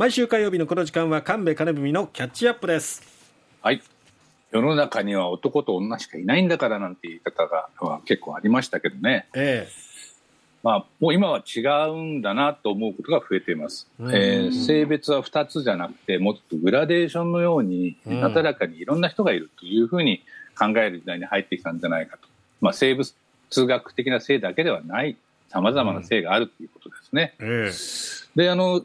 毎週火曜日のこの時間は神戸金文のキャッチアップです。はい。世の中には男と女しかいないんだからなんて言い方が結構ありましたけどね、ええ。まあ、もう今は違うんだなと思うことが増えています、えー性別は2つじゃなくてもっとグラデーションのようにうん。なだらかにいろんな人がいるというふうに考える時代に入ってきたんじゃないかと、まあ、生物学的な性だけではないさまざまな性があるということですね。え。であの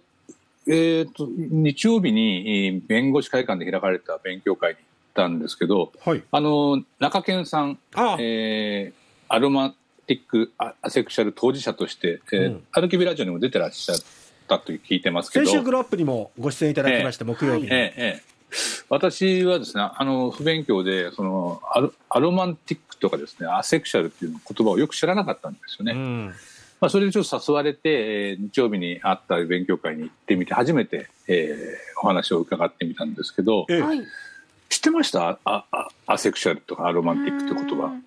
えー、と日曜日にえー弁護士会館で開かれた勉強会に行ったんですけどえはい。あの中堅さん、あ、えーアロマティックアアセクシャル当事者として、えーうん。アルキビラジオにも出てらっしゃったと聞いてますけど。先週グロップにもご出演いただきまして、木曜日に、ええええ。私はですねあの不勉強でそのアロアロマンティックとかですねアセクシャルっていう言葉をよく知らなかったんですよね。うんまあ、それでちょっと誘われて、えー日曜日にあった勉強会に行ってみて初めて、えーお話を伺ってみたんですけどええ。はい。知ってました？ああアセクシャルとかアロマンティックって言葉うん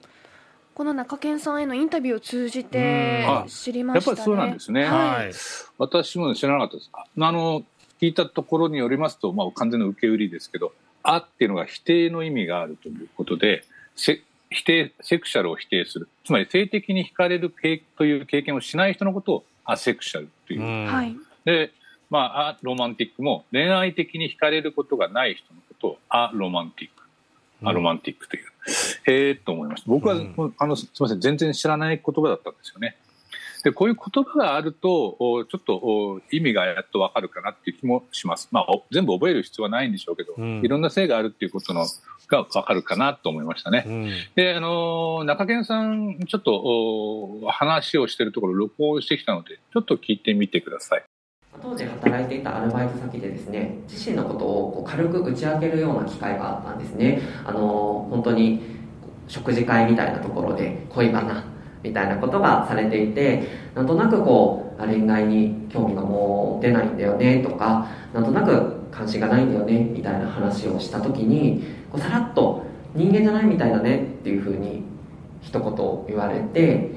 この中堅さんへのインタビューを通じて知りましたね。やっぱりそうなんですね。はい。私も知らなかったです。ああの聞いたところによりますと、まあ、完全な受け売りですけど「あ」っていうのが否定の意味があるということでセ否定セクシャルを否定する。つまり性的に惹かれる経という経験をしない人のことをアセクシャルという、うん。はい。で、まあ、アロマンティックも恋愛的に惹かれることがない人のことをアロマンティック。アロマンティックという、へえと思いました。僕は、うん。あのすみません全然知らない言葉だったんですよねでこういう言葉があるとおちょっとお意味がやっとわかるかなっていう気もします、まあ、お全部覚える必要はないんでしょうけど、うん。いろんな性があるっていうことのがわかるかなと思いましたね、うん。であの中堅さんちょっとお話をしてるところ録音してきたのでちょっと聞いてみてください。当時働いていたアルバイト先でですね自身のことをこう軽く打ち明けるような機会があったんですね。あの本当に食事会みたいなところで恋バナみたいなことがされていてなんとなくこう恋愛に興味が持てないんだよねとかなんとなく関心がないんだよねみたいな話をした時にこうさらっと人間じゃないみたいだねっていうふうに一言言われて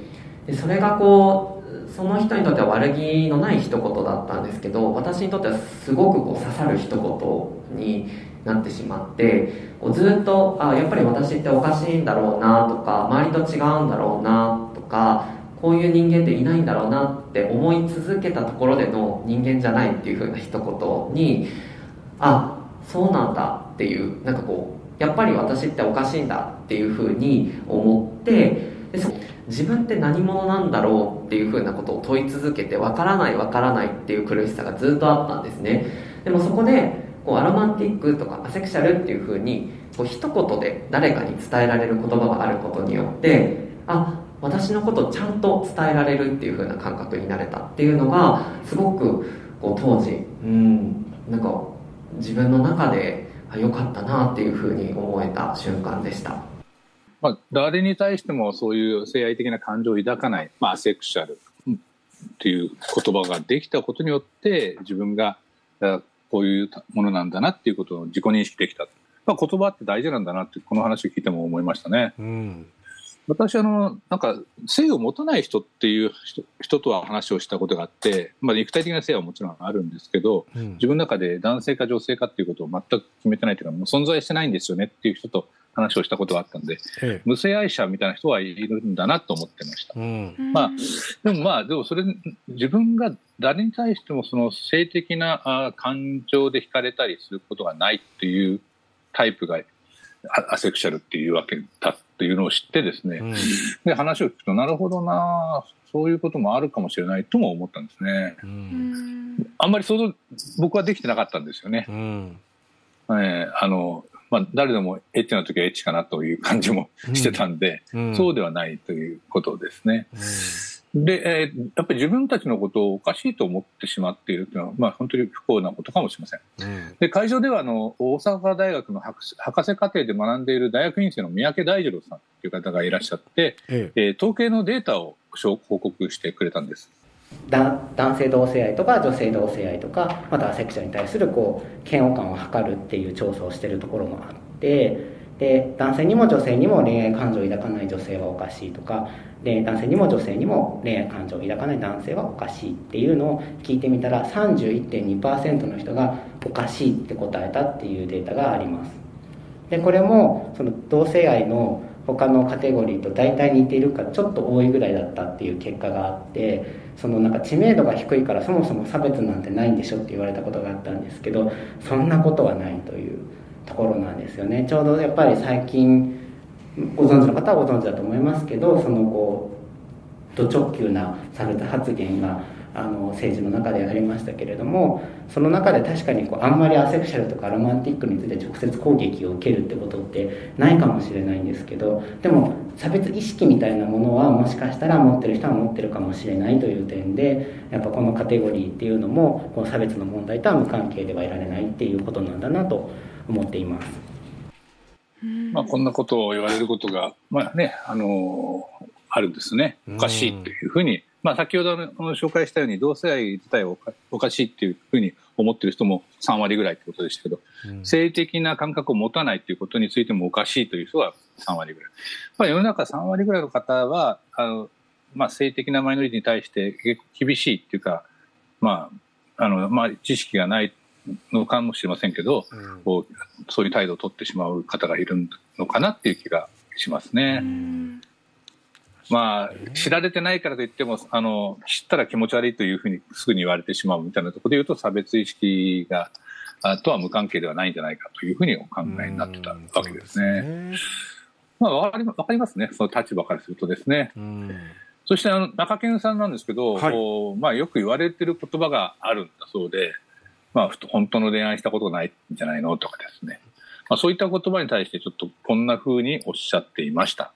でそれがこうその人にとっては悪気のない一言だったんですけど私にとってはすごくこう刺さる一言になってしまってこうずっとあやっぱり私っておかしいんだろうなとか周りと違うんだろうなとかこういう人間っていないんだろうなって思い続けたところでの人間じゃないっていうふうな一言にあそうなんだっていうなんかこうやっぱり私っておかしいんだっていうふうに思ってで自分って何者なんだろうっていうふうなことを問い続けてわからないわからないっていう苦しさがずっとあったんですね。でもそこでこうアロマンティックとかアセクシャルっていうふうにこう一言で誰かに伝えられる言葉があることによってあ私のことをちゃんと伝えられるっていうふうな感覚になれたっていうのがすごくこう当時うんなんか自分の中であ良かったなっていうふうに思えた瞬間でした。まあ、誰に対してもそういう性愛的な感情を抱かない、まあ、アセクシャルっていう言葉ができたことによって自分があこういうものなんだなっていうことを自己認識できた、まあ、言葉って大事なんだなってこの話を聞いても思いましたね。うん私あのなんか性を持たない人っていう人人とは話をしたことがあって、まあ、肉体的な性はもちろんあるんですけどうん自分の中で男性か女性かっていうことを全く決めてないというかもう存在してないんですよねっていう人と話をしたことがあったんでええ。無性愛者みたいな人はいるんだなと思ってました。うん。まあでもまあ、でもそれ、自分が誰に対してもその性的なあ感情で惹かれたりすることがないっていうタイプがアアセクシャルっていうわけだっていうのを知ってですね、うん。で話を聞くとなるほどなそういうこともあるかもしれないとも思ったんですね。ううん。んあんまり想像、僕はできてなかったんですよね。うん。えーあの、まあ、誰でもエッチな時はエッチかなという感じもしてたんで、うんそうではないということですね。うんで、えーやっぱり自分たちのことをおかしいと思ってしまっているというのは、まあ、本当に不幸なことかもしれません。うんで、会場では、あの、大阪大学の博士博士課程で学んでいる大学院生の三宅大二郎さんという方がいらっしゃって、えええー統計のデータを報告してくれたんです。だ男性同性愛とか女性同性愛とかまたアセクシャルに対するこう嫌悪感を測るっていう調査をしてるところもあってで男性にも女性にも恋愛感情を抱かない女性はおかしいとかで男性にも女性にも恋愛感情を抱かない男性はおかしいっていうのを聞いてみたら31.2%の人がおかしいって答えたっていうデータがあります。でこれもその同性愛の他のカテゴリーと大体似ているかちょっと多いぐらいだったっていう結果があってそのなんか知名度が低いからそもそも差別なんてないんでしょって言われたことがあったんですけどそんなことはないというところなんですよね。ちょうどやっぱり最近ご存知の方はご存知だと思いますけどそのこうド直球な差別発言があの政治の中でありましたけれどもその中で確かにこうあんまりアセクシャルとかロマンティックについて直接攻撃を受けるってことってないかもしれないんですけどでも差別意識みたいなものはもしかしたら持ってる人は持ってるかもしれないという点でやっぱこのカテゴリーっていうのもこの差別の問題とは無関係ではいられないっていうことなんだなと思っています。まあ、こんなことを言われることが、まあね、あのあるんですね。おかしいというふうに、まあ、先ほどの紹介したように、同性愛自体はおかしいっていうふうに思ってる人も3割ぐらいってことでしたけど、うん、性的な感覚を持たないということについてもおかしいという人は3割ぐらい。まあ、世の中3割ぐらいの方は、あの、まあ、性的なマイノリティに対して結構厳しいっていうか、まあ、あの、まあ、知識がないのかもしれませんけど、うん、そういう態度を取ってしまう方がいるのかなっていう気がしますね。まあ、知られてないからといっても、あの、知ったら気持ち悪いというふうにすぐに言われてしまうみたいなところで言うと、差別意識が、とは無関係ではないんじゃないかというふうにお考えになってたわけですね。まあ、わかりわかりますね。その立場からするとですね。そして、あの、中堅さんなんですけど、はい、まあ、よく言われてる言葉があるんだそうで、まあ、本当の恋愛したことがないんじゃないのとかですね。まあ、そういった言葉に対してちょっとこんな風におっしゃっていました。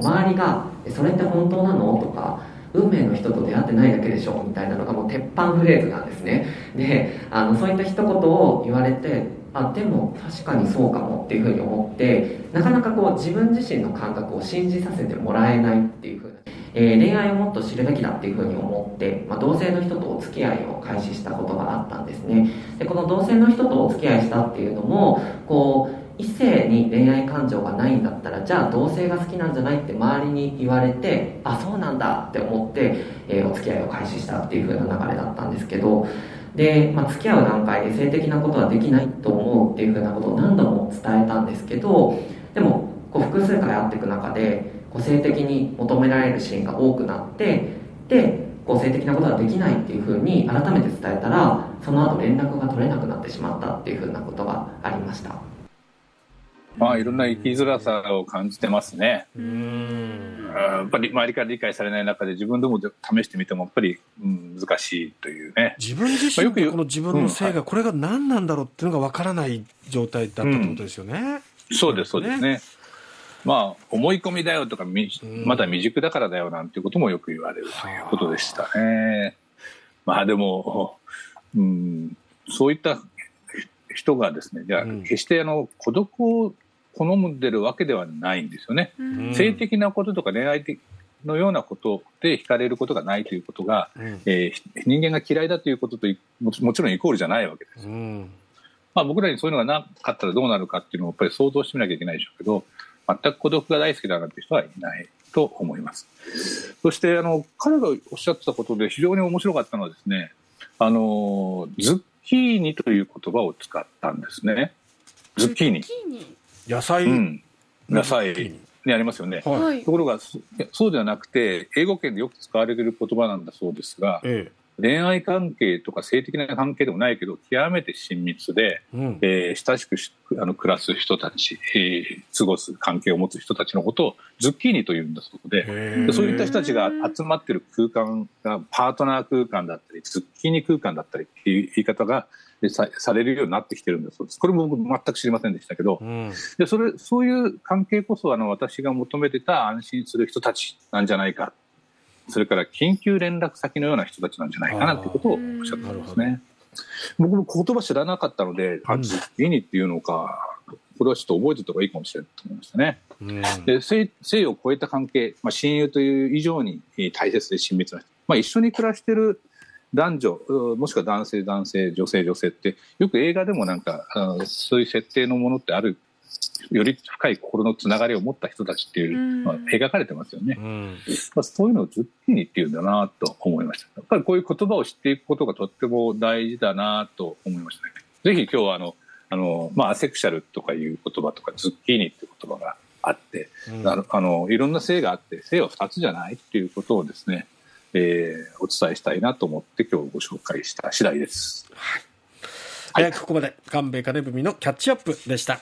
周りが「それって本当なの?」とか「運命の人と出会ってないだけでしょ」みたいなのがもう鉄板フレーズなんですね。であのそういった一言を言われてあでも確かにそうかもっていうふうに思ってなかなかこう自分自身の感覚を信じさせてもらえないっていうふうな、えー、恋愛をもっと知るべきだっていうふうに思って、まあ、同性の人とお付き合いを開始したことがあったんですね。でこの同性の人とお付き合いしたっていうのもこう異性に恋愛感情がないんだったらじゃあ同性が好きなんじゃないって周りに言われてあそうなんだって思って、えー、お付き合いを開始したっていう風な流れだったんですけどで、まあ、付き合う段階で性的なことはできないと思うっていう風なことを何度も伝えたんですけどでもこう複数回会っていく中でこう性的に求められるシーンが多くなってでこう性的なことができないっていうふうに改めて伝えたらその後連絡が取れなくなってしまったっていうふうなことがありました。まあ、いろんな生きづらさを感じてますね。うんやっぱり周りから理解されない中で自分でも試してみてもやっぱり、うん、難しいというね。自分自身この自分の性がこれが何なんだろうっていうのがわからない状態だったってことですよね。うん、そうですそうですね。まあ思い込みだよとかまだ未熟だからだよなんていうこともよく言われるということでしたね。まあでも、うん、そういった人がですねじゃあ決してあの孤独を好んでるわけではないんですよね。うん、性的なこととか恋愛的のようなことで惹かれることがないということが、うん、えー、人間が嫌いだということとももちろんイコールじゃないわけです。うん、まあ、僕らにそういうのがなかったらどうなるかっていうのをやっぱり想像してみなきゃいけないでしょうけど全く孤独が大好きだなんて人はいないと思います。そしてあの彼がおっしゃってたことで非常に面白かったのはですねあのズッキーニという言葉を使ったんですね。ズッキーニ。野菜、うん、野菜に。ありますよね、はい、ところがそうではなくて英語圏でよく使われている言葉なんだそうですが、ええ、恋愛関係とか性的な関係でもないけど極めて親密で、うん、えー、親しくあの暮らす人たち、えー、過ごす関係を持つ人たちのことをズッキーニというんだそうででそういった人たちが集まっている空間がパートナー空間だったりズッキーニ空間だったりっていう言い方がさされるようになってきてるんだそうです。これも僕全く知りませんでしたけど、うん、でそれそういう関係こそあの私が求めてた安心する人たちなんじゃないか。それから緊急連絡先のような人たちなんじゃないかなということをおっしゃってますね。僕も言葉知らなかったので、あ、ズッキーニっていうのか、これはちょっと覚えてた方がいいかもしれないと思いましたね。うん、で性性を超えた関係、まあ、親友という以上に大切で親密な人、まあ、一緒に暮らしてる男女もしくは男性男性女性女性ってよく映画でもなんかそういう設定のものってあるより深い心のつながりを持った人たちっていうのが描かれてますよね。うんまあ、そういうのをズッキーニっていうんだなと思いました。やっぱりこういう言葉を知っていくことがとっても大事だなと思いましたね。ぜひ今日はあの、あの、まあ、アセクシャルとかいう言葉とか、ズッキーニっていう言葉があって、うんあの、あのいろんな性があって、性は二つじゃないっていうことをですね、えーお伝えしたいなと思って今日ご紹介した次第です。えーここまで、神戸金文のキャッチアップでした。